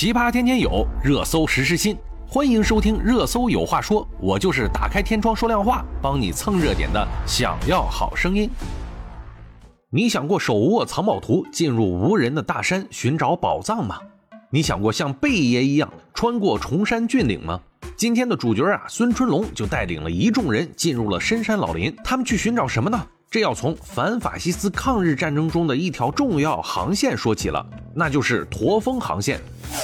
奇葩天天有，热搜时时新。欢迎收听《热搜有话说》，我就是打开天窗说亮话，帮你蹭热点的。想要好声音？你想过手握藏宝图进入无人的大山寻找宝藏吗？你想过像贝爷一样穿过崇山峻岭吗？今天的主角啊，孙春龙就带领了一众人进入了深山老林，他们去寻找什么呢？这要从反法西斯抗日战争中的一条重要航线说起了，那就是驼峰航线。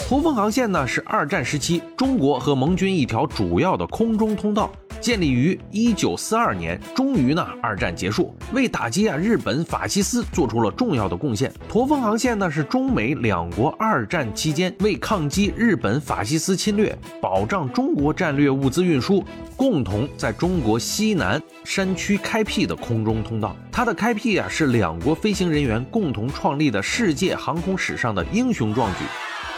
驼峰航线呢，是二战时期中国和盟军一条主要的空中通道。建立于一九四二年，终于呢，二战结束，为打击啊日本法西斯做出了重要的贡献。驼峰航线呢，是中美两国二战期间为抗击日本法西斯侵略、保障中国战略物资运输，共同在中国西南山区开辟的空中通道。它的开辟啊，是两国飞行人员共同创立的世界航空史上的英雄壮举。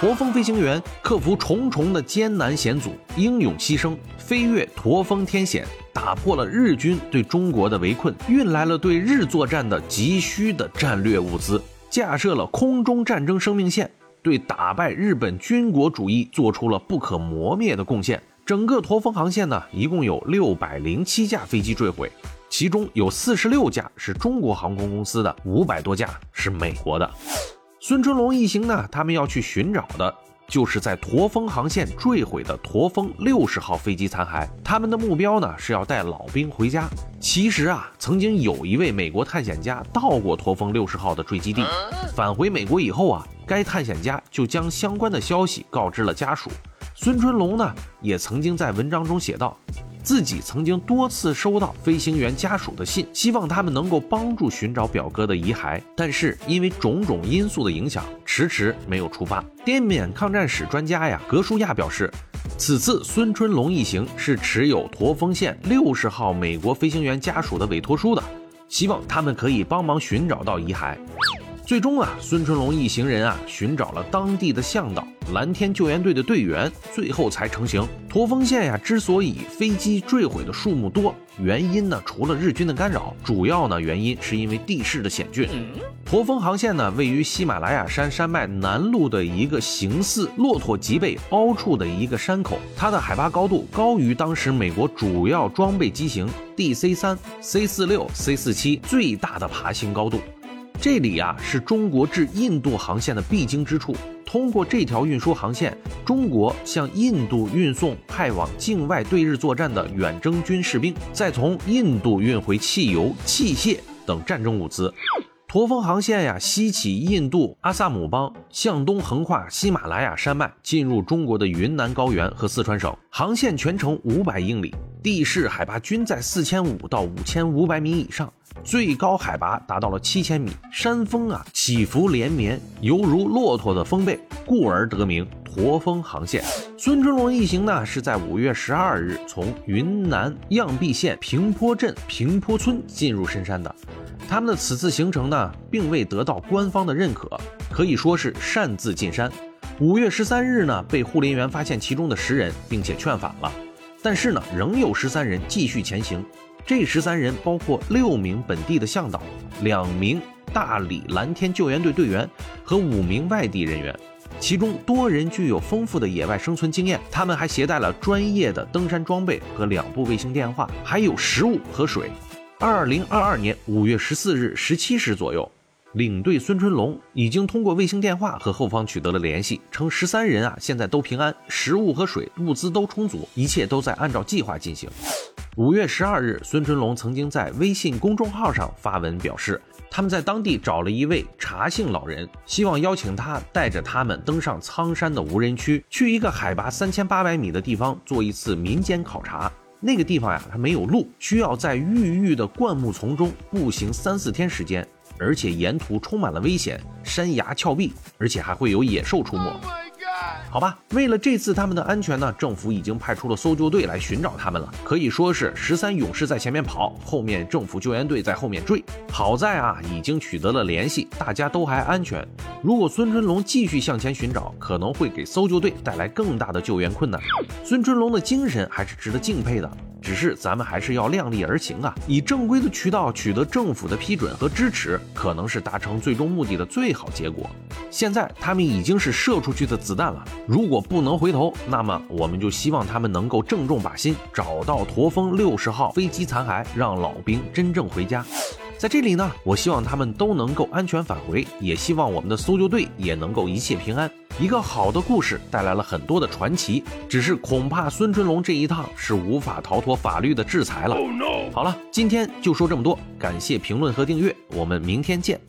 驼峰飞行员克服重重的艰难险阻，英勇牺牲，飞越驼峰天险，打破了日军对中国的围困，运来了对日作战的急需的战略物资，架设了空中战争生命线，对打败日本军国主义做出了不可磨灭的贡献。整个驼峰航线呢，一共有六百零七架飞机坠毁，其中有四十六架是中国航空公司的，五百多架是美国的。孙春龙一行呢，他们要去寻找的，就是在驼峰航线坠毁的驼峰六十号飞机残骸。他们的目标呢，是要带老兵回家。其实啊，曾经有一位美国探险家到过驼峰六十号的坠机地，返回美国以后啊，该探险家就将相关的消息告知了家属。孙春龙呢，也曾经在文章中写道。自己曾经多次收到飞行员家属的信，希望他们能够帮助寻找表哥的遗骸，但是因为种种因素的影响，迟迟没有出发。滇缅抗战史专家呀，格舒亚表示，此次孙春龙一行是持有驼峰线六十号美国飞行员家属的委托书的，希望他们可以帮忙寻找到遗骸。最终啊，孙春龙一行人啊，寻找了当地的向导、蓝天救援队的队员，最后才成型。驼峰线呀，之所以飞机坠毁的数目多，原因呢，除了日军的干扰，主要呢原因是因为地势的险峻。驼峰航线呢，位于喜马拉雅山山脉南麓的一个形似骆驼脊背凹处的一个山口，它的海拔高度高于当时美国主要装备机型 DC 三、C 四六、C 四七最大的爬行高度。这里啊是中国至印度航线的必经之处。通过这条运输航线，中国向印度运送派往境外对日作战的远征军士兵，再从印度运回汽油、器械等战争物资。驼峰航线呀，西起印度阿萨姆邦，向东横跨喜马拉雅山脉，进入中国的云南高原和四川省。航线全程五百英里，地势海拔均在四千五到五千五百米以上。最高海拔达到了七千米，山峰啊起伏连绵，犹如骆驼的峰背，故而得名驼峰航线。孙春龙一行呢是在五月十二日从云南漾濞县平坡镇平坡村进入深山的。他们的此次行程呢，并未得到官方的认可，可以说是擅自进山。五月十三日呢，被护林员发现其中的十人，并且劝返了，但是呢，仍有十三人继续前行。这十三人包括六名本地的向导、两名大理蓝天救援队队员和五名外地人员，其中多人具有丰富的野外生存经验。他们还携带了专业的登山装备和两部卫星电话，还有食物和水。二零二二年五月十四日十七时左右，领队孙春龙已经通过卫星电话和后方取得了联系，称十三人啊现在都平安，食物和水物资都充足，一切都在按照计划进行。五月十二日，孙春龙曾经在微信公众号上发文表示，他们在当地找了一位茶姓老人，希望邀请他带着他们登上苍山的无人区，去一个海拔三千八百米的地方做一次民间考察。那个地方呀，它没有路，需要在郁郁的灌木丛中步行三四天时间，而且沿途充满了危险，山崖峭壁，而且还会有野兽出没。好吧，为了这次他们的安全呢，政府已经派出了搜救队来寻找他们了。可以说是十三勇士在前面跑，后面政府救援队在后面追。好在啊，已经取得了联系，大家都还安全。如果孙春龙继续向前寻找，可能会给搜救队带来更大的救援困难。孙春龙的精神还是值得敬佩的。只是咱们还是要量力而行啊，以正规的渠道取得政府的批准和支持，可能是达成最终目的的最好结果。现在他们已经是射出去的子弹了，如果不能回头，那么我们就希望他们能够正中靶心，找到驼峰六十号飞机残骸，让老兵真正回家。在这里呢，我希望他们都能够安全返回，也希望我们的搜救队也能够一切平安。一个好的故事带来了很多的传奇，只是恐怕孙春龙这一趟是无法逃脱法律的制裁了。好了，今天就说这么多，感谢评论和订阅，我们明天见。